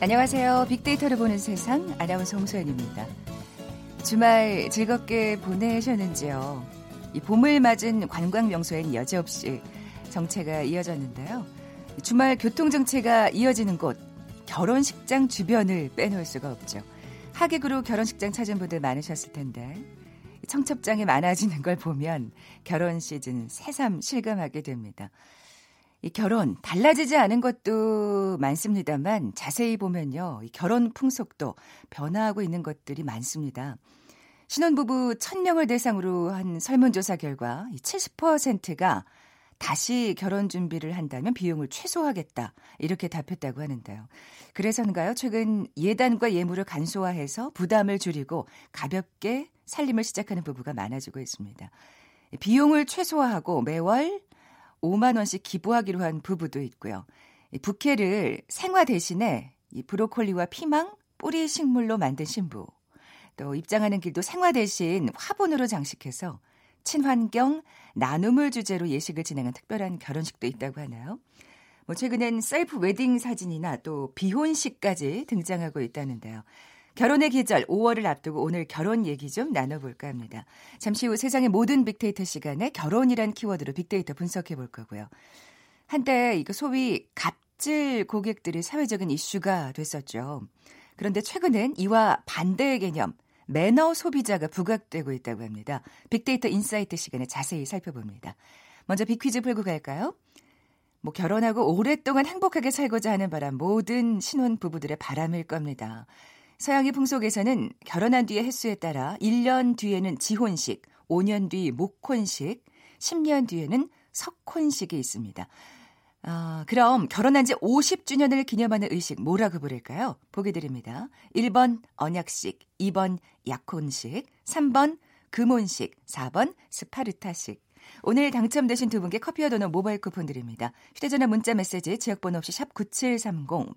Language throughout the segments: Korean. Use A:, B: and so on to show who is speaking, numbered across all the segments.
A: 안녕하세요. 빅데이터를 보는 세상 아나운서 홍소연입니다. 주말 즐겁게 보내셨는지요? 이 봄을 맞은 관광 명소엔 여지없이 정체가 이어졌는데요. 주말 교통 정체가 이어지는 곳 결혼식장 주변을 빼놓을 수가 없죠. 하객으로 결혼식장 찾은 분들 많으셨을 텐데 청첩장이 많아지는 걸 보면 결혼 시즌 새삼 실감하게 됩니다. 이 결혼 달라지지 않은 것도 많습니다만 자세히 보면요. 이 결혼 풍속도 변화하고 있는 것들이 많습니다. 신혼부부 1000명을 대상으로 한 설문조사 결과 70%가 다시 결혼 준비를 한다면 비용을 최소화하겠다. 이렇게 답했다고 하는데요. 그래서인가요? 최근 예단과 예물을 간소화해서 부담을 줄이고 가볍게 살림을 시작하는 부부가 많아지고 있습니다. 비용을 최소화하고 매월 5만 원씩 기부하기로 한 부부도 있고요. 부케를 생화 대신에 이 브로콜리와 피망, 뿌리 식물로 만든 신부. 또 입장하는 길도 생화 대신 화분으로 장식해서 친환경 나눔을 주제로 예식을 진행한 특별한 결혼식도 있다고 하나요? 뭐 최근엔 self wedding 사진이나 또 비혼식까지 등장하고 있다는데요. 결혼의 계절 5월을 앞두고 오늘 결혼 얘기 좀 나눠볼까 합니다. 잠시 후 세상의 모든 빅데이터 시간에 결혼이란 키워드로 빅데이터 분석해 볼 거고요. 한때 이거 소위 갑질 고객들이 사회적인 이슈가 됐었죠. 그런데 최근엔 이와 반대의 개념 매너 소비자가 부각되고 있다고 합니다. 빅데이터 insight 시간에 자세히 살펴봅니다. 먼저 빅퀴즈 풀고 갈까요? 뭐 결혼하고 오랫동안 행복하게 살고자 하는 바람 모든 신혼 부부들의 바람일 겁니다. 서양의 풍속에서는 결혼한 뒤의 횟수에 따라 1년 뒤에는 지혼식, 5년 뒤 목혼식, 10년 뒤에는 석혼식이 있습니다. 아, 그럼 결혼한 지 50주년을 기념하는 의식 뭐라고 부를까요? 보기 드립니다. 1번 언약식, 2번 약혼식, 3번 금혼식, 4번 스파르타식. 오늘 당첨되신 두 분께 커피와 도넛 모바일 쿠폰 드립니다. 휴대전화 문자 메시지 지역번호 없이 샵 9730.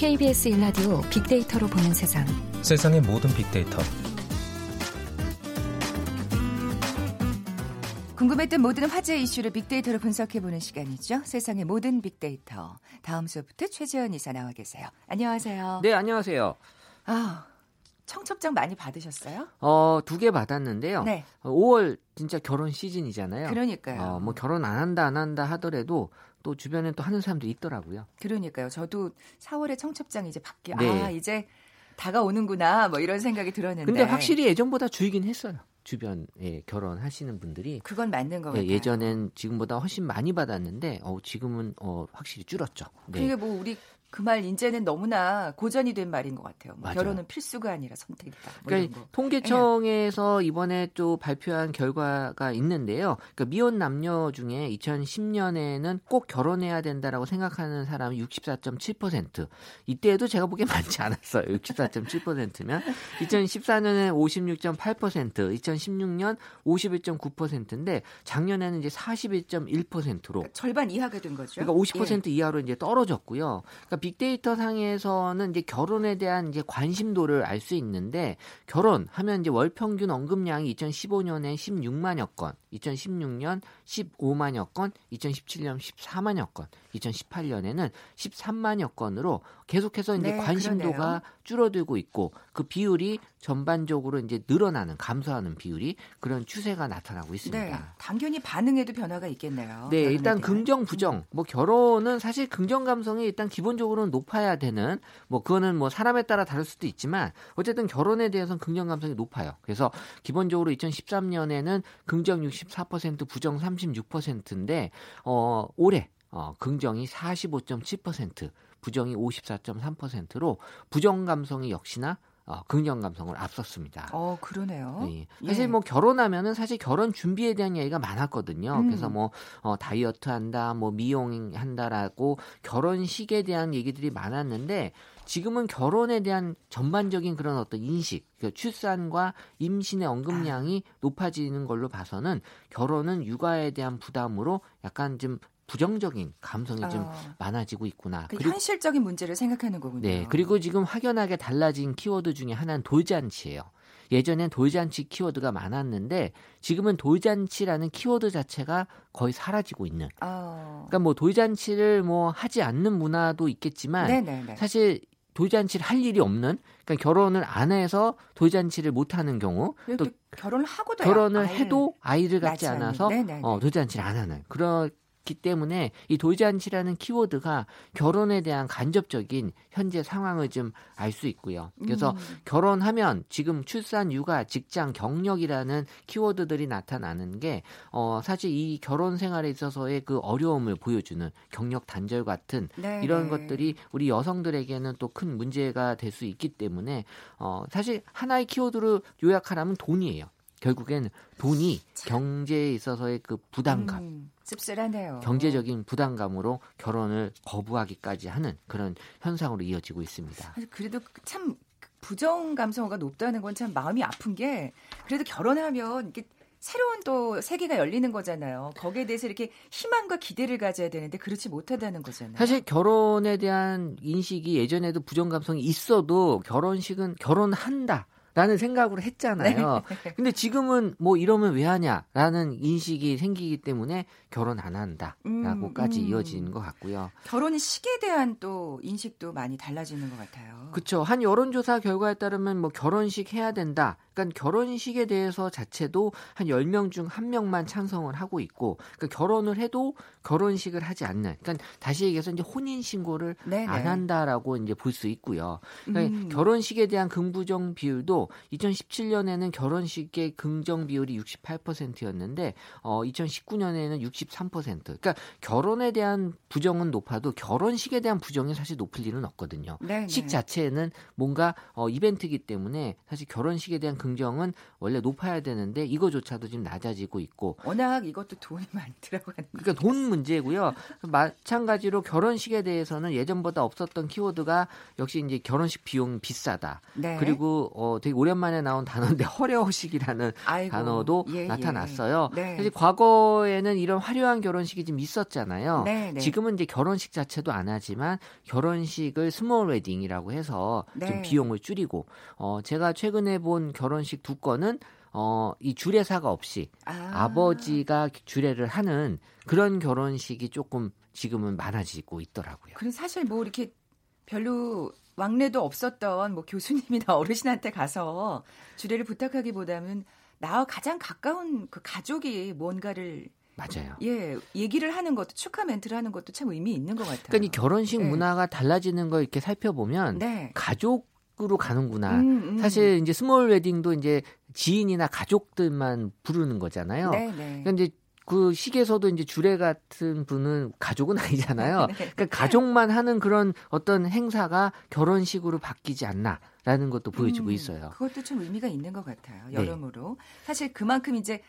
B: KBS 일라디오 빅데이터로 보는 세상.
C: 세상의 모든 빅데이터.
A: 궁금했던 모든 화제 이슈를 빅데이터로 분석해보는 시간이죠. 세상의 모든 빅데이터. 다음 수부터 최재현 이사 나와 계세요. 안녕하세요.
D: 네, 안녕하세요.
A: 아, 청첩장 많이 받으셨어요?
D: 어, 두 개 받았는데요.
A: 네.
D: 5월 진짜 결혼 시즌이잖아요.
A: 그러니까요.
D: 어, 뭐 결혼 안 한다 안 한다 하더라도 또 주변에 또 하는 사람도 있더라고요.
A: 그러니까요. 저도 4월에 청첩장 이제 받기
D: 네.
A: 아 이제 다가오는구나 뭐 이런 생각이 들었는데.
D: 근데 확실히 예전보다 줄긴 했어요. 주변에 결혼하시는 분들이
A: 그건 맞는 것
D: 예,
A: 같아요.
D: 예전엔 지금보다 훨씬 많이 받았는데 어, 지금은 어, 확실히 줄었죠. 네.
A: 그게 뭐 우리 그 말 이제는 너무나 고전이 된 말인 것 같아요. 뭐. 결혼은 필수가 아니라 선택이다. 뭐
D: 그러니까. 통계청에서 이번에 또 발표한 결과가 있는데요. 그러니까 미혼 남녀 중에 2010년에는 꼭 결혼해야 된다라고 생각하는 사람이 64.7%. 이때에도 제가 보기엔 많지 않았어요. 64.7%면 2014년에 56.8%, 2016년 51.9%인데 작년에는 이제 41.1%로
A: 그러니까 절반 이하가 된 거죠.
D: 그러니까 50% 이하로 이제 떨어졌고요. 그러니까 빅데이터 상에서는 이제 결혼에 대한 이제 관심도를 알 수 있는데 결혼하면 이제 월 평균 언급량이 2015년에 16만여 건, 2016년 15만여 건, 2017년 14만여 건, 2018년에는 13만여 건으로 계속해서 이제
A: 네,
D: 관심도가
A: 그러네요.
D: 줄어들고 있고 그 비율이 전반적으로 이제 늘어나는 감소하는 비율이 그런 추세가 나타나고 있습니다.
A: 네, 당연히 반응에도 변화가 있겠네요.
D: 네, 일단
A: 대한.
D: 긍정, 부정. 뭐 결혼은 사실 긍정 감성이 일단 기본적으로는 높아야 되는 뭐 그거는 뭐 사람에 따라 다를 수도 있지만 어쨌든 결혼에 대해서는 긍정 감성이 높아요. 그래서 기본적으로 2013년에는 긍정 64%, 부정 36%인데 어 올해 어 긍정이 45.7%, 부정이 54.3%로 부정 감성이 역시나 어, 긍정 감성을 앞섰습니다.
A: 어, 그러네요.
D: 네. 사실
A: 예.
D: 뭐 결혼하면은 사실 결혼 준비에 대한 얘기가 많았거든요.
A: 음.
D: 그래서 뭐 어, 다이어트 한다, 뭐 미용 한다라고 결혼식에 대한 얘기들이 많았는데 지금은 결혼에 대한 전반적인 그런 어떤 인식, 그 출산과 임신의 언급량이 아. 높아지는 걸로 봐서는 결혼은 육아에 대한 부담으로 약간 좀 부정적인 감성이 좀 어. 많아지고 있구나.
A: 그 그리고, 현실적인 문제를 생각하는 거군요.
D: 네. 그리고 지금 확연하게 달라진 키워드 중에 하나는 돌잔치예요. 예전엔 돌잔치 키워드가 많았는데 지금은 돌잔치라는 키워드 자체가 거의 사라지고 있는. 어. 그러니까 뭐 돌잔치를 뭐 하지 않는 문화도 있겠지만 네네네. 사실 돌잔치를 할 일이 없는 그러니까 결혼을 안 해서 돌잔치를 못 하는 경우 또
A: 결혼을 하고도
D: 결혼을 해도 아이를 갖지 않아서 어, 돌잔치를 안 하는 그런 기 때문에 이 돌잔치라는 키워드가 결혼에 대한 간접적인 현재 상황을 좀 알 수 있고요. 그래서 음. 결혼하면 지금 출산, 육아, 직장, 경력이라는 키워드들이 나타나는 게 어, 사실 이 결혼 생활에 있어서의 그 어려움을 보여주는 경력 단절 같은 네. 이런 것들이 우리 여성들에게는 또 큰 문제가 될 수 있기 때문에 어, 사실 하나의 키워드를 요약하라면 돈이에요. 결국엔 돈이 경제에 있어서의 그 부담감, 음,
A: 씁쓸하네요.
D: 경제적인 부담감으로 결혼을 거부하기까지 하는 그런 현상으로 이어지고 있습니다.
A: 그래도 참 부정 감성어가 높다는 건 참 마음이 아픈 게 그래도 결혼하면 이게 새로운 또 세계가 열리는 거잖아요. 거기에 대해서 이렇게 희망과 기대를 가져야 되는데 그렇지 못하다는 거잖아요.
D: 사실 결혼에 대한 인식이 예전에도 부정 감성이 있어도 결혼식은 결혼한다. 라는 생각으로 했잖아요. 네. 근데 지금은 뭐 이러면 왜 하냐라는 인식이 생기기 때문에 결혼 안 한다라고까지 음, 음. 이어지는 것 같고요.
A: 결혼식에 대한 또 인식도 많이 달라지는 것 같아요.
D: 그렇죠. 한 여론조사 결과에 따르면 뭐 결혼식 해야 된다. 그러니까 결혼식에 대해서 자체도 한 10명 중 1명만 찬성을 하고 있고 그러니까 결혼을 해도 결혼식을 하지 않는. 그러니까 다시 얘기해서 이제 혼인 신고를 네네. 안 한다라고 이제 볼 수 있고요. 그러니까 음. 결혼식에 대한 긍부정 비율도 2017년에는 결혼식의 긍정 비율이 68%였는데 어 2019년에는 63%. 그러니까 결혼에 대한 부정은 높아도 결혼식에 대한 부정이 사실 높을 일은 없거든요. 네네. 식 자체는 뭔가 어 이벤트이기 때문에 사실 결혼식에 대한 긍 정은 원래 높아야 되는데 이거조차도 지금 낮아지고 있고
A: 워낙 이것도 돈이 많이 들어가는
D: 그러니까 돈 문제고요. 마찬가지로 결혼식에 대해서는 예전보다 없었던 키워드가 역시 이제 결혼식 비용 비싸다. 네. 그리고 어 되게 오랜만에 나온 단어인데 아이고, 단어도 예, 예. 나타났어요. 예. 네. 사실 과거에는 이런 화려한 결혼식이 좀 있었잖아요. 네, 네. 지금은 이제 결혼식 자체도 안 하지만 결혼식을 small wedding이라고 해서 좀 네. 비용을 줄이고 어 제가 최근에 본 결혼 식 두 건은 어, 이 주례사가 없이 아. 버지가 주례를 하는 그런 결혼식이 조금 지금은 많아지고 있더라고요.
A: 그럼 사실 뭐 이렇게 별로 왕래도 없었던 뭐 교수님이나 어르신한테 가서 주례를 부탁하기보다는 나와 가장 가까운 그 가족이 뭔가를
D: 맞아요.
A: 예, 얘기를 하는 것도 축하 멘트를 하는 것도 참 의미 있는 것 같아요.
D: 그러니까 이 결혼식 네. 문화가 달라지는 걸 이렇게 살펴보면 네. 가족 으로 가는구나. 음, 음. 사실 이제 small wedding도 이제 지인이나 가족들만 부르는 거잖아요. 네, 네. 그러니까 이제 그 식에서도 이제 주례 같은 분은 가족은 아니잖아요. 네. 그러니까 가족만 하는 그런 어떤 행사가 결혼식으로 바뀌지 않나 라는 것도 보여주고 음, 있어요.
A: 그것도 좀 의미가 있는 것 같아요. 네. 여러모로 네. 사실 그만큼 이제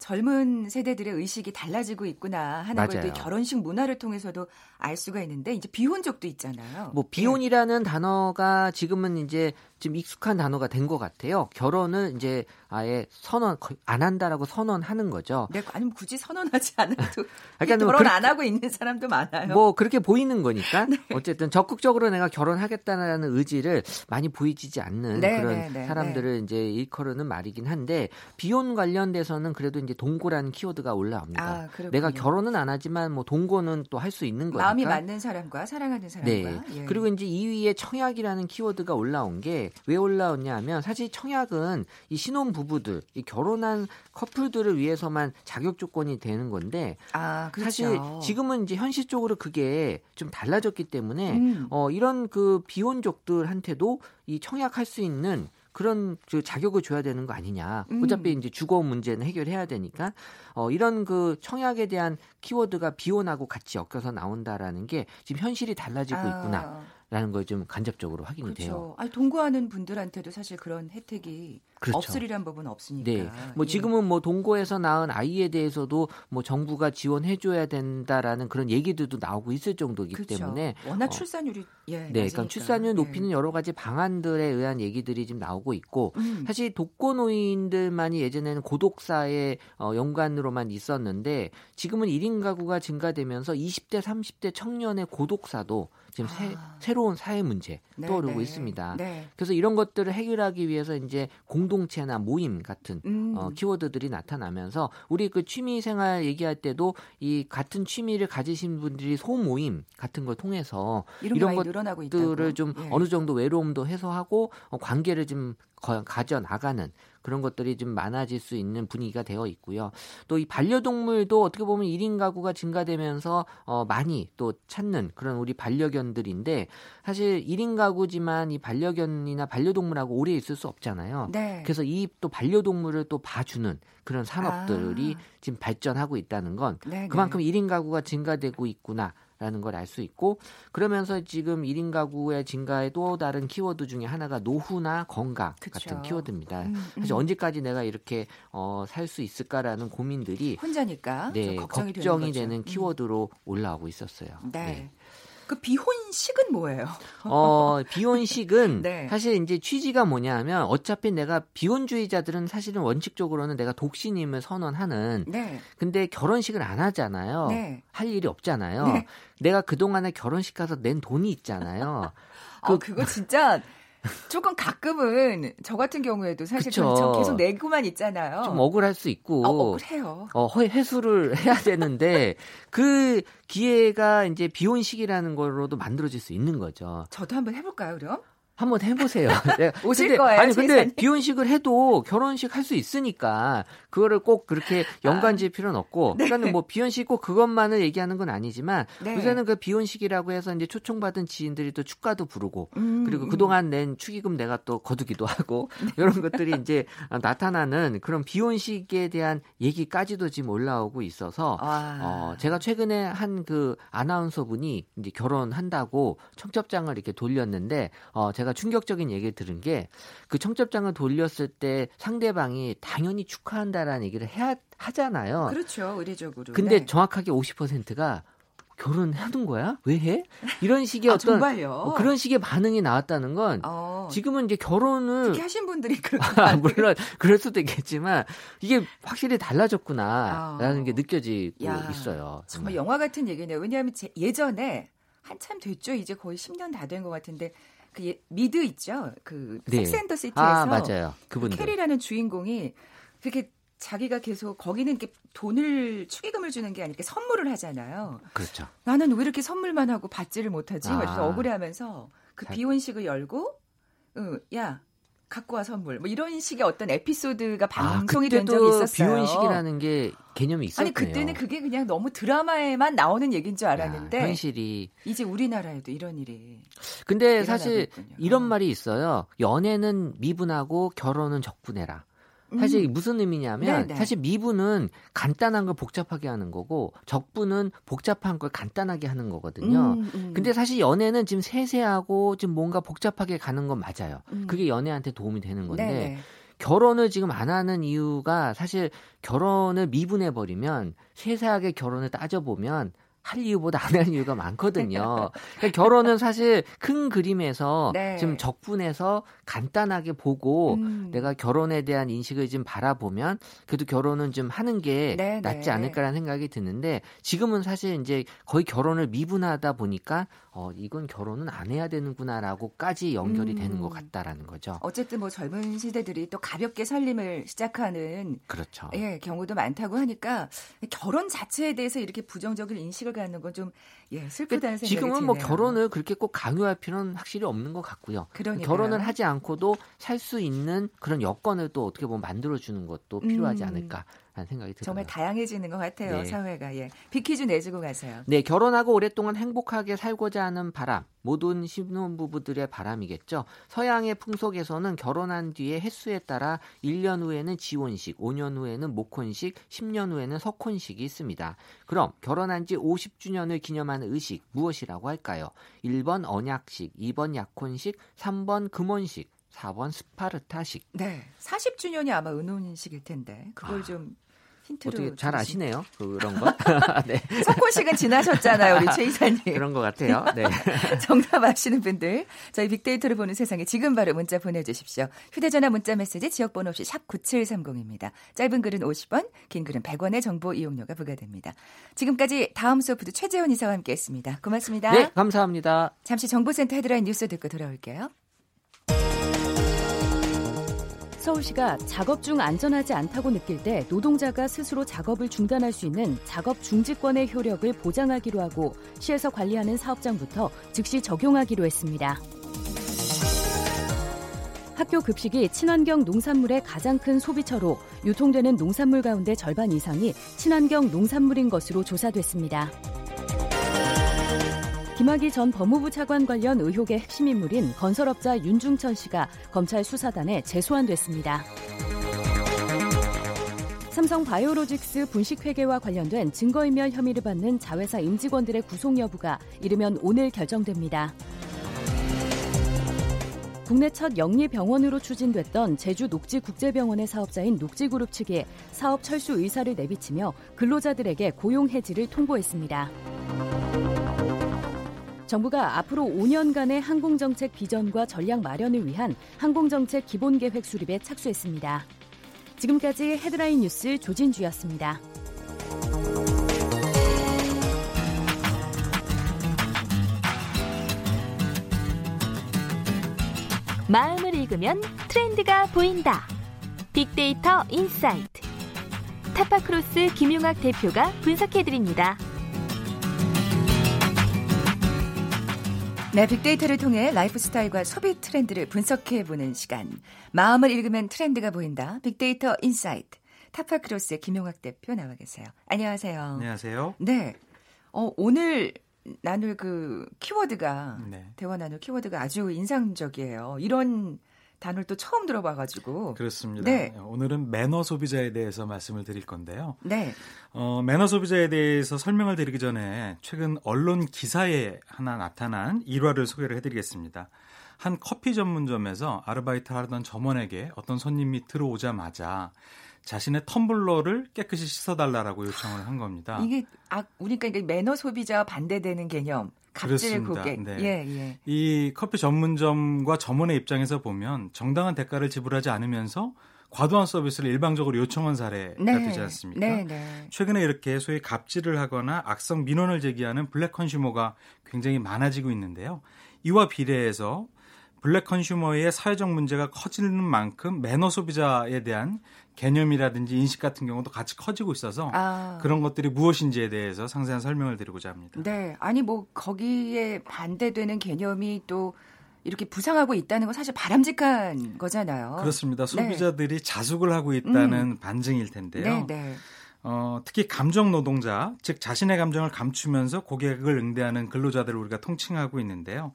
A: 젊은 세대들의 의식이 달라지고 있구나 하는 걸 결혼식 문화를 통해서도 알 수가 있는데 이제 비혼족도 있잖아요.
D: 뭐 비혼이라는 네. 단어가 지금은 이제 좀 익숙한 단어가 된 것 같아요. 결혼을 이제 아예 선언 안 한다라고 선언하는 거죠.
A: 네, 아니면 굳이 선언하지 않아도 그러니까 결혼 안 하고 있는 사람도 많아요.
D: 뭐 그렇게 보이는 거니까 네. 어쨌든 적극적으로 내가 결혼하겠다는 의지를 많이 보이지 않는 네, 그런 네, 네, 사람들을 네. 이제 일컬으는 말이긴 한데 비혼 관련돼서는 그래도 이제 동거라는 키워드가 올라옵니다. 아, 내가 결혼은 안 하지만 뭐 동거는 또 할 수 있는 거니까.
A: 마음이 맞는 사람과 사랑하는 사람과. 네.
D: 예. 그리고 이제 2위에 청약이라는 키워드가 올라온 게 왜 올라왔냐 하면 사실 청약은 이 신혼 부부들, 이 결혼한 커플들을 위해서만 자격 조건이 되는 건데 아, 그렇죠. 사실 지금은 이제 현실적으로 그게 좀 달라졌기 때문에 음. 어 이런 그 비혼족들한테도 이 청약할 수 있는 그런 그 자격을 줘야 되는 거 아니냐. 음. 어차피 이제 주거 문제는 해결해야 되니까 어 이런 그 청약에 대한 키워드가 비혼하고 같이 엮여서 나온다라는 게 지금 현실이 달라지고 아. 있구나. 라는 걸 좀 간접적으로 확인이 그렇죠. 돼요.
A: 아니, 동거하는 분들한테도 사실 그런 혜택이
D: 그렇죠.
A: 없으리란 법은 없으니까.
D: 네. 뭐
A: 예.
D: 지금은 뭐 동거에서 낳은 아이에 대해서도 뭐 정부가 지원해 줘야 된다라는 그런 얘기들도 나오고 있을 정도이기
A: 그렇죠.
D: 때문에
A: 워낙
D: 어,
A: 출산율이 예,
D: 네, 그러니까. 출산율
A: 예.
D: 높이는 여러 가지 방안들에 의한 얘기들이 지금 나오고 있고
A: 음.
D: 사실 독거노인들만이 예전에는 고독사의 어, 연관으로만 있었는데 지금은 1인 가구가 증가되면서 20대, 30대 청년의 고독사도 지금 새,
A: 아.
D: 새 로운 사회 문제
A: 네,
D: 떠오르고
A: 네.
D: 있습니다.
A: 네.
D: 그래서 이런 것들을 해결하기 위해서 이제 공 동체나 모임 같은
A: 음.
D: 어, 키워드들이 나타나면서 우리 그 취미 생활 얘기할 때도 이 같은 취미를 가지신 분들이 소모임 같은 걸 통해서
A: 이런,
D: 이런. 것들을 좀
A: 예.
D: 어느 정도 외로움도 해소하고 어, 관계를 좀 거- 가져 나가는 그런 것들이 좀 많아질 수 있는 분위기가 되어 있고요. 또 이 반려동물도 어떻게 보면 1인 가구가 증가되면서 어, 많이 또 찾는 그런 우리 반려견들인데 사실 1인 가구지만 이 반려견이나 반려동물하고 오래 있을 수 없잖아요.
A: 네.
D: 그래서 이 또 반려동물을 또 봐주는 그런 산업들이
A: 아.
D: 지금 발전하고 있다는 건
A: 네,
D: 그만큼
A: 네.
D: 1인 가구가 증가되고 있구나. 라는 걸 알 수 있고 그러면서 지금 1인 가구의 증가의 또 다른 키워드 중에 하나가 노후나 건강
A: 그쵸.
D: 같은 키워드입니다.
A: 음,
D: 사실
A: 음.
D: 언제까지 내가 이렇게 어, 살 수 있을까라는 고민들이
A: 혼자니까
D: 네,
A: 좀 걱정이,
D: 걱정이
A: 되는,
D: 되는
A: 거죠.
D: 키워드로 올라오고 있었어요.
A: 음. 네. 그 비혼식은 뭐예요?
D: 어, 비혼식은
A: 네.
D: 사실 이제 취지가 뭐냐 하면 어차피 내가 비혼주의자들은 사실은 원칙적으로는 내가 독신임을 선언하는
A: 네.
D: 근데 결혼식을 안 하잖아요.
A: 네.
D: 할 일이 없잖아요.
A: 네.
D: 내가 그동안에 결혼식 가서 낸 돈이 있잖아요.
A: 아, 그거 진짜 조금 가끔은 저 같은 경우에도 사실
D: 그쵸.
A: 저 계속 내고만 있잖아요.
D: 좀 억울할 수 있고
A: 아, 억울해요.
D: 어, 허- 회수를 해야 되는데 그 기회가 이제 비혼식이라는 걸로도 만들어질 수 있는 거죠.
A: 저도 한번 해볼까요, 그럼?
D: 한번 해보세요. 네.
A: 오실
D: 근데,
A: 거예요,
D: 아니 근데
A: 재산이?
D: 비혼식을 해도 결혼식 할 수 있으니까 그거를 꼭 그렇게 연관지을 필요는 없고, 그러니까는 뭐 비혼식 꼭 그것만을 얘기하는 건 아니지만
A: 네.
D: 요새는 그 비혼식이라고 해서 이제 초청받은 지인들이 또 축가도 부르고
A: 음,
D: 그리고
A: 음.
D: 그동안 낸 축의금 내가 또 거두기도 하고 이런 것들이 이제 나타나는 그런 비혼식에 대한 얘기까지도 지금 올라오고 있어서
A: 아.
D: 어, 제가 최근에 한 그 아나운서 분이 이제 결혼한다고 청첩장을 이렇게 돌렸는데 어, 제가 충격적인 얘기를 들은 게 그 청첩장을 돌렸을 때 상대방이 당연히 축하한다라는 얘기를 해야 하잖아요.
A: 그렇죠, 의례적으로.
D: 근데
A: 네.
D: 정확하게 50%가 결혼하는 거야? 왜 해? 이런 식의
A: 아,
D: 어떤? 어, 그런 식의 반응이 나왔다는 건
A: 어,
D: 지금은 이제 결혼을
A: 특히 하신 분들이 그렇게
D: 아, 물론 그럴 수도 있겠지만 이게 확실히 달라졌구나라는
A: 아.
D: 게 느껴지고
A: 야,
D: 있어요.
A: 정말 영화 같은 얘기네요. 왜냐하면 제, 예전에 한참 됐죠. 이제 거의 10년 다 된 것 같은데 그 예- 미드 있죠. 그
D: 네.
A: 섹스앤더 시티에서
D: 아 맞아요.
A: 그
D: 그분들.
A: 캐리라는 주인공이 그렇게 자기가 계속 거기는 이렇게 돈을 축의금을 주는 게 아니라 선물을 하잖아요.
D: 그렇죠.
A: 나는 왜 이렇게 선물만 하고 받지를 못하지?
D: 아.
A: 그래서 억울해하면서 그
D: 자-
A: 비혼식을 열고, 응, 야 갖고 와 선물. 뭐 이런 식의 어떤 에피소드가 방송이 된 적이
D: 아,
A: 있었어요.
D: 비혼식이라는 게 개념이 있었네요.
A: 아니 그때는 그게 그냥 너무 드라마에만 나오는 얘기인 줄 알았는데
D: 야, 현실이.
A: 이제 우리나라에도 이런 일이
D: 근데 사실
A: 있군요.
D: 이런
A: 어.
D: 말이 있어요. 연애는 미분하고 결혼은 적분해라. 사실
A: 음.
D: 무슨 의미냐면
A: 네네.
D: 사실 미분은 간단한 걸 복잡하게 하는 거고 적분은 복잡한 걸 간단하게 하는 거거든요.
A: 음, 음.
D: 근데 사실 연애는 지금 세세하고 지금 뭔가 복잡하게 가는 건 맞아요.
A: 음.
D: 그게 연애한테 도움이 되는 건데
A: 네네.
D: 결혼을 지금 안 하는 이유가 사실 결혼을 미분해 버리면 세세하게 결혼을 따져 보면 할 이유보다 안 할 이유가 많거든요. 그러니까 결혼은 사실 큰 그림에서
A: 네.
D: 지금 적분해서 간단하게 보고
A: 음.
D: 내가 결혼에 대한 인식을 좀 바라보면 그래도 결혼은 좀 하는 게
A: 네,
D: 낫지
A: 네.
D: 않을까라는 생각이 드는데 지금은 사실 이제 거의 결혼을 미분하다 보니까 어 이건 결혼은 안 해야 되는구나라고까지 연결이
A: 음.
D: 되는 것 같다라는 거죠.
A: 어쨌든 뭐 젊은 시대들이 또 가볍게 살림을 시작하는
D: 그렇죠.
A: 예, 경우도 많다고 하니까 결혼 자체에 대해서 이렇게 부정적인 인식을 갖는 건 좀 예, 슬프다는 생각이
D: 지금은 뭐
A: 드네요.
D: 결혼을 그렇게 꼭 강요할 필요는 확실히 없는 것 같고요.
A: 그러니까요.
D: 결혼을 하지 않고도 살 수 있는 그런 여건을 또 어떻게 보면 만들어 주는 것도 필요하지
A: 음.
D: 않을까 라는 생각이 들어요.
A: 정말 다양해지는 것 같아요,
D: 네.
A: 사회가. 예. 비키즈 내주고 가세요.
D: 네, 결혼하고 오랫동안 행복하게 살고자 하는 바람, 모든 신혼부부들의 바람이겠죠. 서양의 풍속에서는 결혼한 뒤에 횟수에 따라 1년 후에는 지혼식, 5년 후에는 목혼식, 10년 후에는 석혼식이 있습니다. 그럼 결혼한 지 50주년을 기념하는 의식 무엇이라고 할까요? 1번 언약식, 2번 약혼식, 3번 금혼식, 4번 스파르타식.
A: 네. 40주년이 아마 은혼식일 텐데 그걸
D: 아.
A: 좀 힌트로
D: 어떻게 잘 아시네요. 그런 거. 네.
A: 석혼식은 지나셨잖아요, 우리 최 이사님.
D: 그런 것 같아요. 네.
A: 정답 아시는 분들 저희 빅데이터를 보는 세상에 지금 바로 문자 보내주십시오. 휴대전화 문자 메시지 지역번호 없이 샵 9730입니다. 짧은 글은 50원, 긴 글은 100원의 정보 이용료가 부과됩니다. 지금까지 다음 소프트 최재원 이사와 함께했습니다. 고맙습니다.
D: 네, 감사합니다.
A: 잠시 정보센터 헤드라인 뉴스 듣고 돌아올게요.
B: 서울시가 작업 중 안전하지 않다고 느낄 때 노동자가 스스로 작업을 중단할 수 있는 작업 중지권의 효력을 보장하기로 하고 시에서 관리하는 사업장부터 즉시 적용하기로 했습니다. 학교 급식이 친환경 농산물의 가장 큰 소비처로 유통되는 농산물 가운데 절반 이상이 친환경 농산물인 것으로 조사됐습니다. 김학의 전 법무부 차관 관련 의혹의 핵심 인물인 건설업자 윤중천 씨가 검찰 수사단에 재소환됐습니다. 삼성 바이오로직스 분식회계와 관련된 증거인멸 혐의를 받는 자회사 임직원들의 구속 여부가 이르면 오늘 결정됩니다. 국내 첫 영리병원으로 추진됐던 제주 녹지국제병원의 사업자인 녹지그룹 측이 사업 철수 의사를 내비치며 근로자들에게 고용 해지를 통보했습니다. 정부가 앞으로 5년간의 항공정책 비전과 전략 마련을 위한 항공정책 기본계획 수립에 착수했습니다. 지금까지 헤드라인 뉴스 조진주였습니다.
E: 마음을 읽으면 트렌드가 보인다. 빅데이터 insight. 타파크로스 김용학 대표가 분석해드립니다.
A: 네, 빅데이터를 통해 라이프 스타일과 소비 트렌드를 분석해보는 시간. 마음을 읽으면 트렌드가 보인다. 빅데이터 insight. 타파크로스의 김용학 대표 나와 계세요. 안녕하세요.
F: 안녕하세요.
A: 네. 어, 오늘 나눌 그 키워드가
F: 네.
A: 대화 나눌 키워드가 아주 인상적이에요. 이런 단어를 또 처음 들어봐가지고.
F: 그렇습니다.
A: 네.
F: 오늘은 매너 소비자에 대해서 말씀을 드릴 건데요.
A: 네.
F: 어, 매너 소비자에 대해서 설명을 드리기 전에 최근 언론 기사에 하나 나타난 일화를 소개를 해드리겠습니다. 한 커피 전문점에서 아르바이트 하던 점원에게 어떤 손님이 들어오자마자 자신의 텀블러를 깨끗이 씻어달라고 요청을 한 겁니다.
A: 이게 아 우리가 이게 매너 소비자와 반대되는 개념. 갑질
F: 그렇습니다.
A: 고객.
F: 네.
A: 예, 예.
F: 이 커피 전문점과 점원의 입장에서 보면 정당한 대가를 지불하지 않으면서 과도한 서비스를 일방적으로 요청한 사례가 되지 않습니까?
A: 네, 네.
F: 최근에 이렇게 소위 갑질을 하거나 악성 민원을 제기하는 black consumer가 굉장히 많아지고 있는데요. 이와 비례해서 black consumer의 사회적 문제가 커지는 만큼 매너 소비자에 대한 개념이라든지 인식 같은 경우도 같이 커지고 있어서
A: 아.
F: 그런 것들이 무엇인지에 대해서 상세한 설명을 드리고자 합니다.
A: 네. 아니 뭐 거기에 반대되는 개념이 또 이렇게 부상하고 있다는 건 사실 바람직한 거잖아요.
F: 그렇습니다. 소비자들이 자숙을 하고 있다는 반증일 텐데요.
A: 네, 네.
F: 어, 특히 감정 노동자, 즉 자신의 감정을 감추면서 고객을 응대하는 근로자들을 우리가 통칭하고 있는데요.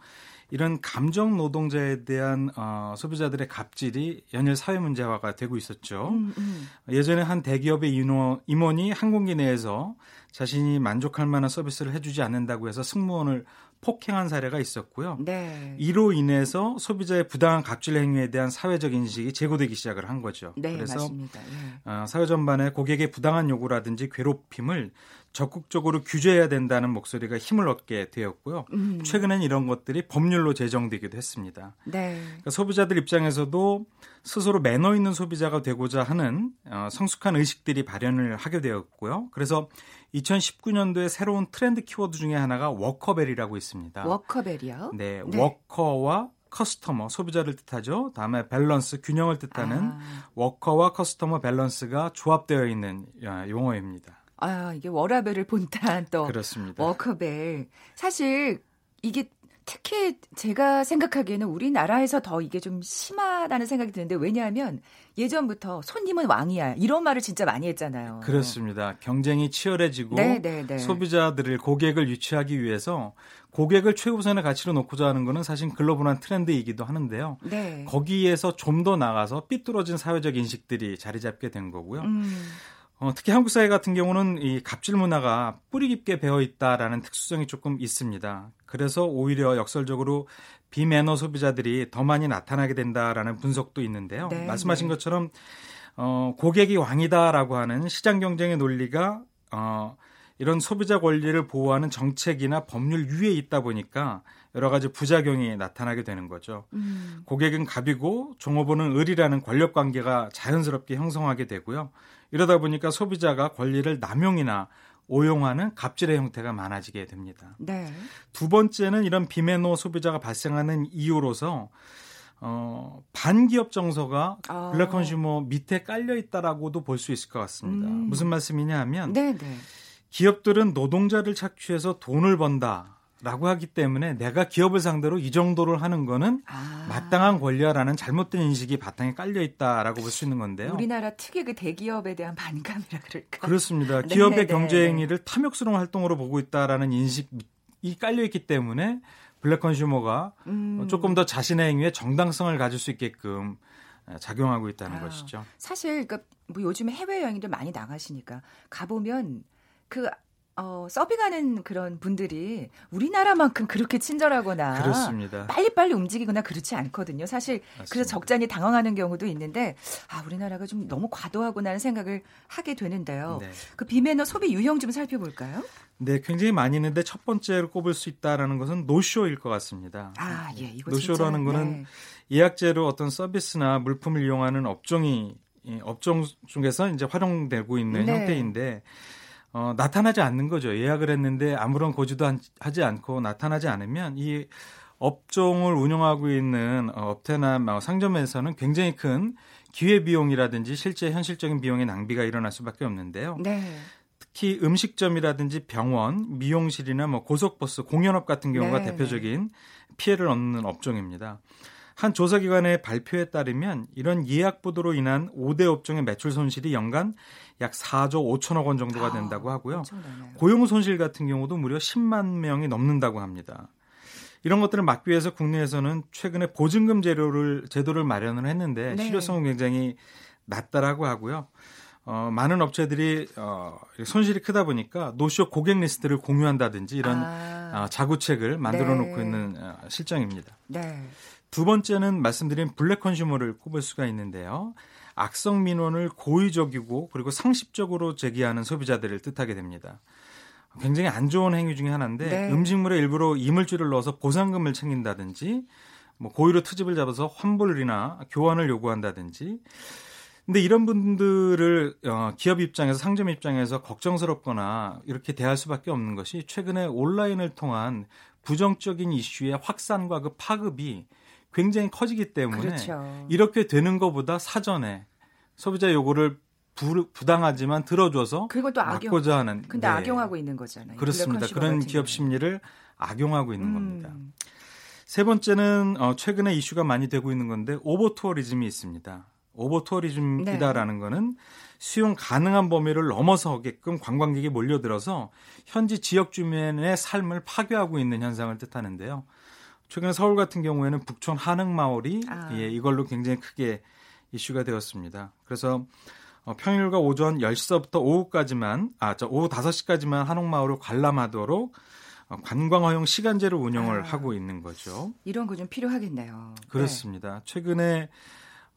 F: 이런 감정 노동자에 대한 어, 소비자들의 갑질이 연일 사회 문제화가 되고 있었죠.
A: 음, 음.
F: 예전에 한 대기업의 인원, 임원이 항공기 내에서 자신이 만족할 만한 서비스를 해주지 않는다고 해서 승무원을 폭행한 사례가 있었고요.
A: 네.
F: 이로 인해서 소비자의 부당한 갑질 행위에 대한 사회적 인식이 제고되기 시작을 한 거죠.
A: 네,
F: 그래서
A: 맞습니다. 예.
F: 어, 사회 전반에 고객의 부당한 요구라든지 괴롭힘을 적극적으로 규제해야 된다는 목소리가 힘을 얻게 되었고요.
A: 음.
F: 최근엔 이런 것들이 법률로 제정되기도 했습니다.
A: 네.
F: 그러니까 소비자들 입장에서도 스스로 매너 있는 소비자가 되고자 하는 어, 성숙한 의식들이 발현을 하게 되었고요. 그래서 2019년도에 새로운 트렌드 키워드 중에 하나가 워커밸이라고 있습니다.
A: 워커밸이요?
F: 네,
A: 네.
F: worker와 customer 소비자를 뜻하죠. 다음에 밸런스 균형을 뜻하는
A: 아.
F: worker와 customer 밸런스가 조합되어 있는 아, 용어입니다.
A: 아, 이게 워라벨을 본딴 또
F: 그렇습니다.
A: 워커밸. 사실 이게 특히 제가 생각하기에는 우리나라에서 더 이게 좀 심하다는 생각이 드는데 왜냐하면 예전부터 손님은 왕이야 이런 말을 진짜 많이 했잖아요.
F: 그렇습니다. 경쟁이 치열해지고
A: 네, 네, 네.
F: 소비자들을 고객을 유치하기 위해서 고객을 최우선의 가치로 놓고자 하는 것은 사실 글로벌한 트렌드이기도 하는데요.
A: 네.
F: 거기에서 좀 더 나가서 삐뚤어진 사회적 인식들이 자리 잡게 된 거고요.
A: 음,
F: 어, 특히 한국 사회 같은 경우는 이 갑질 문화가 뿌리 깊게 배어 있다라는 특수성이 조금 있습니다. 그래서 오히려 역설적으로 비매너 소비자들이 더 많이 나타나게 된다라는 분석도 있는데요.
A: 네,
F: 말씀하신
A: 네.
F: 것처럼 어, 고객이 왕이다라고 하는 시장 경쟁의 논리가 어, 이런 소비자 권리를 보호하는 정책이나 법률 위에 있다 보니까 여러 가지 부작용이 나타나게 되는 거죠.
A: 음.
F: 고객은 갑이고 종업원은 을이라는 권력 관계가 자연스럽게 형성하게 되고요. 이러다 보니까 소비자가 권리를 남용이나 오용하는 갑질의 형태가 많아지게 됩니다.
A: 네.
F: 두 번째는 이런 비매너 소비자가 발생하는 이유로서 어, 반기업 정서가
A: 아.
F: 블랙 컨슈머 밑에 깔려 있다라고도 볼 수 있을 것 같습니다.
A: 음.
F: 무슨 말씀이냐 하면
A: 네, 네.
F: 기업들은 노동자를 착취해서 돈을 번다 라고 하기 때문에 내가 기업을 상대로 이 정도를 하는 거는
A: 아.
F: 마땅한 권리야라는 잘못된 인식이 바탕에 깔려 있다라고 볼 수 있는 건데요.
A: 우리나라 특유의 그 대기업에 대한 반감이라 그럴까?
F: 그렇습니다.
A: 네,
F: 기업의
A: 네,
F: 경제
A: 네.
F: 행위를 탐욕스러운 활동으로 보고 있다라는 인식이 깔려 있기 때문에 블랙 컨슈머가
A: 음.
F: 조금 더 자신의 행위에 정당성을 가질 수 있게끔 작용하고 있다는
A: 아.
F: 것이죠.
A: 사실 그러니까 뭐 요즘에 해외 여행들 많이 나가시니까 가 보면 그 어, 서빙하는 그런 분들이 우리나라만큼 그렇게 친절하거나
F: 그렇습니다.
A: 빨리빨리 움직이거나 그렇지 않거든요. 사실
F: 맞습니다.
A: 그래서 적잖이 당황하는 경우도 있는데 아 우리나라가 좀 너무 과도하구나는 생각을 하게 되는데요.
F: 네.
A: 그 비매너 소비 유형 좀 살펴볼까요?
F: 네, 굉장히 많이 있는데 첫 번째로 꼽을 수 있다라는 것은 노쇼일 것 같습니다.
A: 아 예, 이거
F: 노쇼라는
A: 진짜,
F: 거는
A: 네.
F: 예약제로 어떤 서비스나 물품을 이용하는 업종이 이 업종 중에서 이제 활용되고 있는
A: 네.
F: 형태인데 어, 나타나지 않는 거죠. 예약을 했는데 아무런 고지도 한- 하지 않고 나타나지 않으면 이 업종을 운영하고 있는 어, 업태나 뭐 상점에서는 굉장히 큰 기회 비용이라든지 실제 현실적인 비용의 낭비가 일어날 수밖에 없는데요.
A: 네.
F: 특히 음식점이라든지 병원, 미용실이나 뭐 고속버스, 공연업 같은 경우가
A: 네,
F: 대표적인 피해를 얻는 업종입니다. 한 조사기관의 발표에 따르면 이런 예약 보도로 인한 5대 업종의 매출 손실이 연간 약 4조 5천억 원 정도가 된다고 하고요.
A: 아, 엄청나네요.
F: 고용 손실 같은 경우도 무려 10만 명이 넘는다고 합니다. 이런 것들을 막기 위해서 국내에서는 최근에 보증금 제도를 제도를 마련을 했는데
A: 네.
F: 실효성은 굉장히 낮다라고 하고요. 어, 많은 업체들이 어, 손실이 크다 보니까 노쇼 고객 리스트를 공유한다든지 이런
A: 아,
F: 어, 자구책을 만들어
A: 네.
F: 놓고 있는 어, 실정입니다.
A: 네.
F: 두 번째는 말씀드린 블랙 컨슈머를 꼽을 수가 있는데요. 악성 민원을 고의적이고 그리고 상습적으로 제기하는 소비자들을 뜻하게 됩니다. 굉장히 안 좋은 행위 중에 하나인데
A: 네.
F: 음식물에 일부러 이물질을 넣어서 보상금을 챙긴다든지 뭐 고의로 트집을 잡아서 환불이나 교환을 요구한다든지 근데 이런 분들을 어, 기업 입장에서 상점 입장에서 걱정스럽거나 이렇게 대할 수밖에 없는 것이 최근에 온라인을 통한 부정적인 이슈의 확산과 그 파급이 굉장히 커지기 때문에
A: 그렇죠.
F: 이렇게 되는 것보다 사전에 소비자 요구를 부, 부당하지만 들어줘서
A: 그리고 또 악용.
F: 막고자 하는
A: 근데
F: 네.
A: 악용하고 있는 거잖아요.
F: 그렇습니다. 그런 기업. 심리를 악용하고 있는
A: 음.
F: 겁니다. 세 번째는 어, 최근에 이슈가 많이 되고 있는 건데 오버 투어리즘이 있습니다. 오버 투어리즘이다라는
A: 네.
F: 거는 수용 가능한 범위를 넘어서게끔 관광객이 몰려들어서 현지 지역 주민의 삶을 파괴하고 있는 현상을 뜻하는데요. 최근에 서울 같은 경우에는 북촌 한옥마을이
A: 아.
F: 예, 이걸로 굉장히 크게 이슈가 되었습니다. 그래서 어, 평일과 오전 10시부터 오후까지만 아, 저 오후 5시까지만 한옥마을을 관람하도록 어, 관광 허용 시간제로 운영을
A: 아.
F: 하고 있는 거죠.
A: 이런 거 좀 필요하겠네요.
F: 그렇습니다. 최근에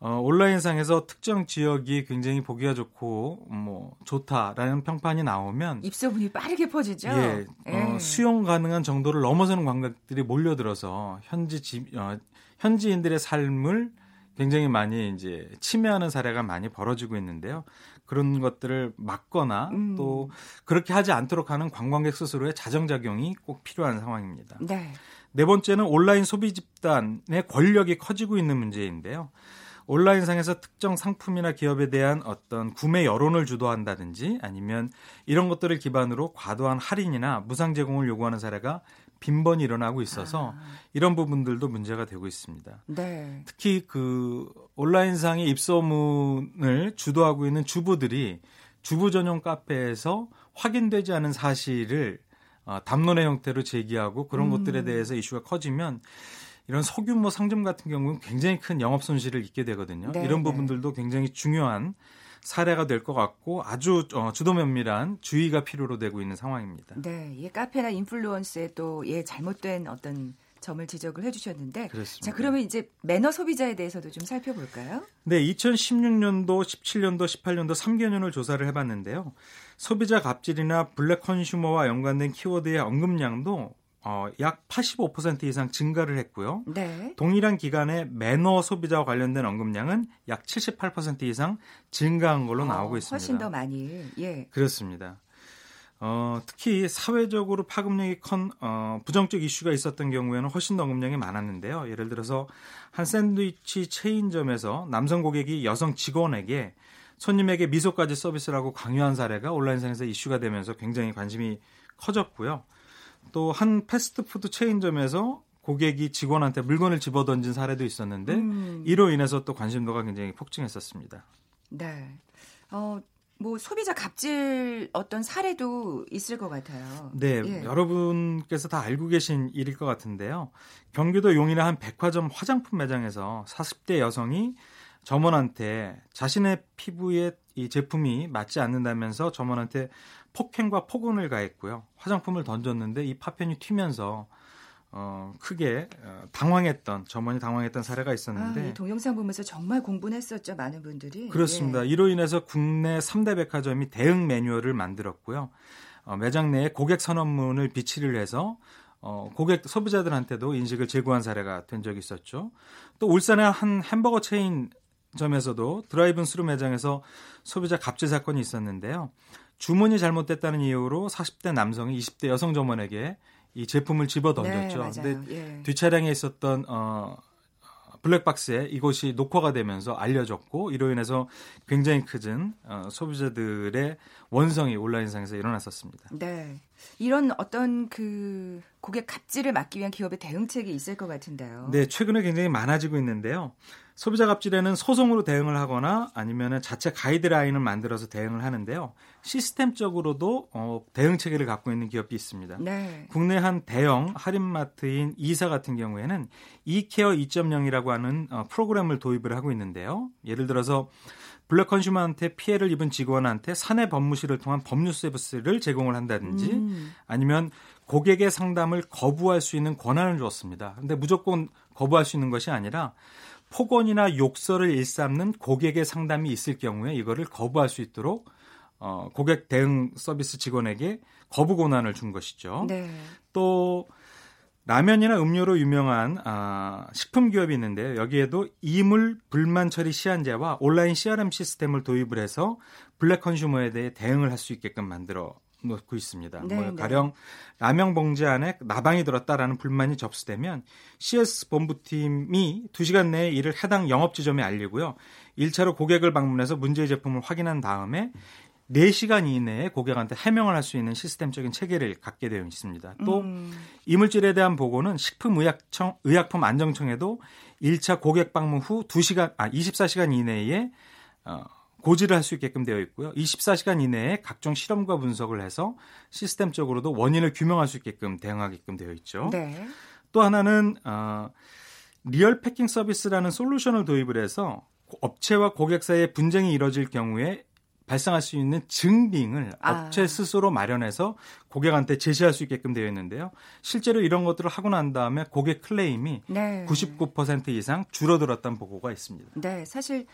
F: 어, 온라인상에서 특정 지역이 굉장히 보기가 좋고 뭐 좋다라는 평판이 나오면
A: 네. 입소문이 빠르게 퍼지죠.
F: 예, 어,
A: 예.
F: 수용 가능한 정도를 넘어서는 관광객들이 몰려들어서 현지 지, 어, 현지인들의 삶을 굉장히 많이 이제 침해하는 사례가 많이 벌어지고 있는데요. 그런 것들을 막거나
A: 음.
F: 또 그렇게 하지 않도록 하는 관광객 스스로의 자정작용이 꼭 필요한 상황입니다.
A: 네.
F: 네 번째는 온라인 소비 집단의 권력이 커지고 있는 문제인데요. 온라인상에서 특정 상품이나 기업에 대한 어떤 구매 여론을 주도한다든지 아니면 이런 것들을 기반으로 과도한 할인이나 무상 제공을 요구하는 사례가 빈번히 일어나고 있어서
A: 아.
F: 이런 부분들도 문제가 되고 있습니다.
A: 네.
F: 특히 그 온라인상의 입소문을 주도하고 있는 주부들이 주부 전용 카페에서 확인되지 않은 사실을 어, 담론의 형태로 제기하고 그런
A: 음.
F: 것들에 대해서 이슈가 커지면 이런 소규모 상점 같은 경우는 굉장히 큰 영업 손실을 입게 되거든요.
A: 네,
F: 이런
A: 네.
F: 부분들도 굉장히 중요한 사례가 될 것 같고 아주 어, 주도 면밀한 주의가 필요로 되고 있는 상황입니다.
A: 네, 이 카페나 인플루언스의 또 예 잘못된 어떤 점을 지적을 해주셨는데,
F: 그렇습니다.
A: 자 그러면 이제 매너 소비자에 대해서도 좀 살펴볼까요?
F: 네, 2016년도, 17년도, 18년도 3개년을 조사를 해봤는데요. 소비자 갑질이나 블랙 컨슈머와 연관된 키워드의 언급량도 어, 약 85% 이상 증가를 했고요.
A: 네.
F: 동일한 기간에 매너 소비자와 관련된 언급량은 약 78% 이상 증가한 걸로 나오고
A: 어,
F: 있습니다.
A: 훨씬 더 많이. 예.
F: 그렇습니다. 어, 특히 사회적으로 파급력이 큰 어, 부정적 이슈가 있었던 경우에는 훨씬 더 언급량이 많았는데요. 예를 들어서 한 샌드위치 체인점에서 남성 고객이 여성 직원에게 손님에게 미소까지 서비스라고 강요한 사례가 온라인상에서 이슈가 되면서 굉장히 관심이 커졌고요. 또 한 패스트푸드 체인점에서 고객이 직원한테 물건을 집어던진 사례도 있었는데
A: 음.
F: 이로 인해서 또 관심도가 굉장히 폭증했었습니다.
A: 네. 어, 뭐 소비자 갑질 어떤 사례도 있을 것 같아요.
F: 네,
A: 예.
F: 여러분께서 다 알고 계신 일일 것 같은데요. 경기도 용인의 한 백화점 화장품 매장에서 40대 여성이 점원한테 자신의 피부에 이 제품이 맞지 않는다면서 점원한테 폭행과 폭언을 가했고요. 화장품을 던졌는데 이 파편이 튀면서 어, 크게 어, 당황했던 점원이 당황했던 사례가
A: 아,
F: 있었는데
A: 이 동영상 보면서 정말 공부는 했었죠, 많은 분들이.
F: 그렇습니다.
A: 예.
F: 이로 인해서 국내 3대 백화점이 대응 매뉴얼을 만들었고요. 어, 매장 내에 고객 선언문을 비치를 해서 어, 고객 소비자들한테도 인식을 제고한 사례가 된 적이 있었죠. 또 울산의 한 햄버거 체인 점에서도 드라이브인 스루 매장에서 소비자 갑질 사건이 있었는데요. 주문이 잘못됐다는 이유로 40대 남성이 20대 여성 점원에게 이 제품을 집어 던졌죠.
A: 네,
F: 근데.
A: 예.
F: 뒷차량에 있었던 어 블랙박스에 이곳이 녹화가 되면서 알려졌고 이로 인해서 굉장히 크진 어, 소비자들의 원성이 온라인상에서 일어났었습니다.
A: 네. 이런 어떤 그 고객 갑질을 막기 위한 기업의 대응책이 있을 것 같은데요.
F: 네, 최근에 굉장히 많아지고 있는데요. 소비자 갑질에는 소송으로 대응을 하거나 아니면 자체 가이드라인을 만들어서 대응을 하는데요. 시스템적으로도 어, 대응 체계를 갖고 있는 기업이 있습니다.
A: 네.
F: 국내 한 대형 할인마트인 이사 같은 경우에는 이케어 2.0이라고 하는 어, 프로그램을 도입을 하고 있는데요. 예를 들어서 블랙 컨슈머한테 피해를 입은 직원한테 사내 법무실을 통한 법률 서비스를 제공을 한다든지
A: 음.
F: 아니면 고객의 상담을 거부할 수 있는 권한을 주었습니다. 근데 무조건 거부할 수 있는 것이 아니라 폭언이나 욕설을 일삼는 고객의 상담이 있을 경우에 이거를 거부할 수 있도록 어, 고객 대응 서비스 직원에게 거부 권한을 준 것이죠.
A: 네.
F: 또 라면이나 음료로 유명한 아, 식품 기업이 있는데요. 여기에도 이물 불만 처리 시한제와 온라인 CRM 시스템을 도입을 해서 블랙 컨슈머에 대해 대응을 할 수 있게끔 만들어 놓고 있습니다.
A: 네,
F: 뭐
A: 네.
F: 가령 라면 봉지 안에 나방이 들었다라는 불만이 접수되면 CS 본부팀이 2시간 내에 이를 해당 영업 지점에 알리고요. 1차로 고객을 방문해서 문제의 제품을 확인한 다음에 4시간 이내에 고객한테 해명을 할 수 있는 시스템적인 체계를 갖게 되어 있습니다. 또
A: 음.
F: 이물질에 대한 보고는 식품의약청 의약품 안정청에도 1차 고객 방문 후 2시간 아 24시간 이내에 어, 고지를 할 수 있게끔 되어 있고요. 24시간 이내에 각종 실험과 분석을 해서 시스템적으로도 원인을 규명할 수 있게끔 대응하게끔 되어 있죠.
A: 네.
F: 또 하나는 어, 리얼 패킹 서비스라는 솔루션을 도입을 해서 업체와 고객 사이에 분쟁이 이뤄질 경우에 발생할 수 있는 증빙을
A: 아.
F: 업체 스스로 마련해서 고객한테 제시할 수 있게끔 되어 있는데요. 실제로 이런 것들을 하고 난 다음에 고객 클레임이
A: 네.
F: 99% 이상 줄어들었다는 보고가 있습니다.
A: 네, 사실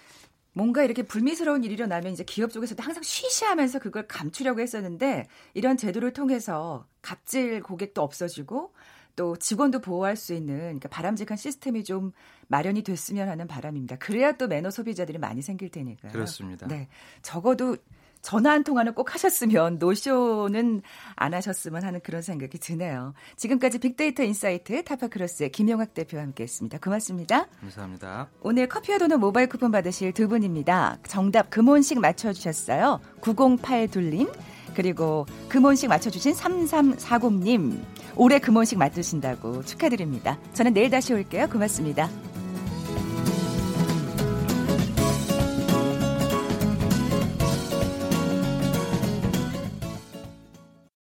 A: 뭔가 이렇게 불미스러운 일이 일어나면 이제 기업 쪽에서도 항상 쉬쉬하면서 그걸 감추려고 했었는데 이런 제도를 통해서 갑질 고객도 없어지고 또 직원도 보호할 수 있는 그러니까 바람직한 시스템이 좀 마련이 됐으면 하는 바람입니다. 그래야 또 매너 소비자들이 많이 생길 테니까요.
F: 그렇습니다.
A: 네, 적어도 전화 한 통화는 꼭 하셨으면 노쇼는 안 하셨으면 하는 그런 생각이 드네요. 지금까지 빅데이터 인사이트 타파크로스의 김용학 대표와 함께했습니다. 고맙습니다.
F: 감사합니다.
A: 오늘 커피와 도넛 모바일 쿠폰 받으실 두 분입니다. 정답 금혼식 맞춰주셨어요. 9082님 그리고 금혼식 맞춰주신 3340님 올해 금혼식 맞으신다고 축하드립니다. 저는 내일 다시 올게요. 고맙습니다.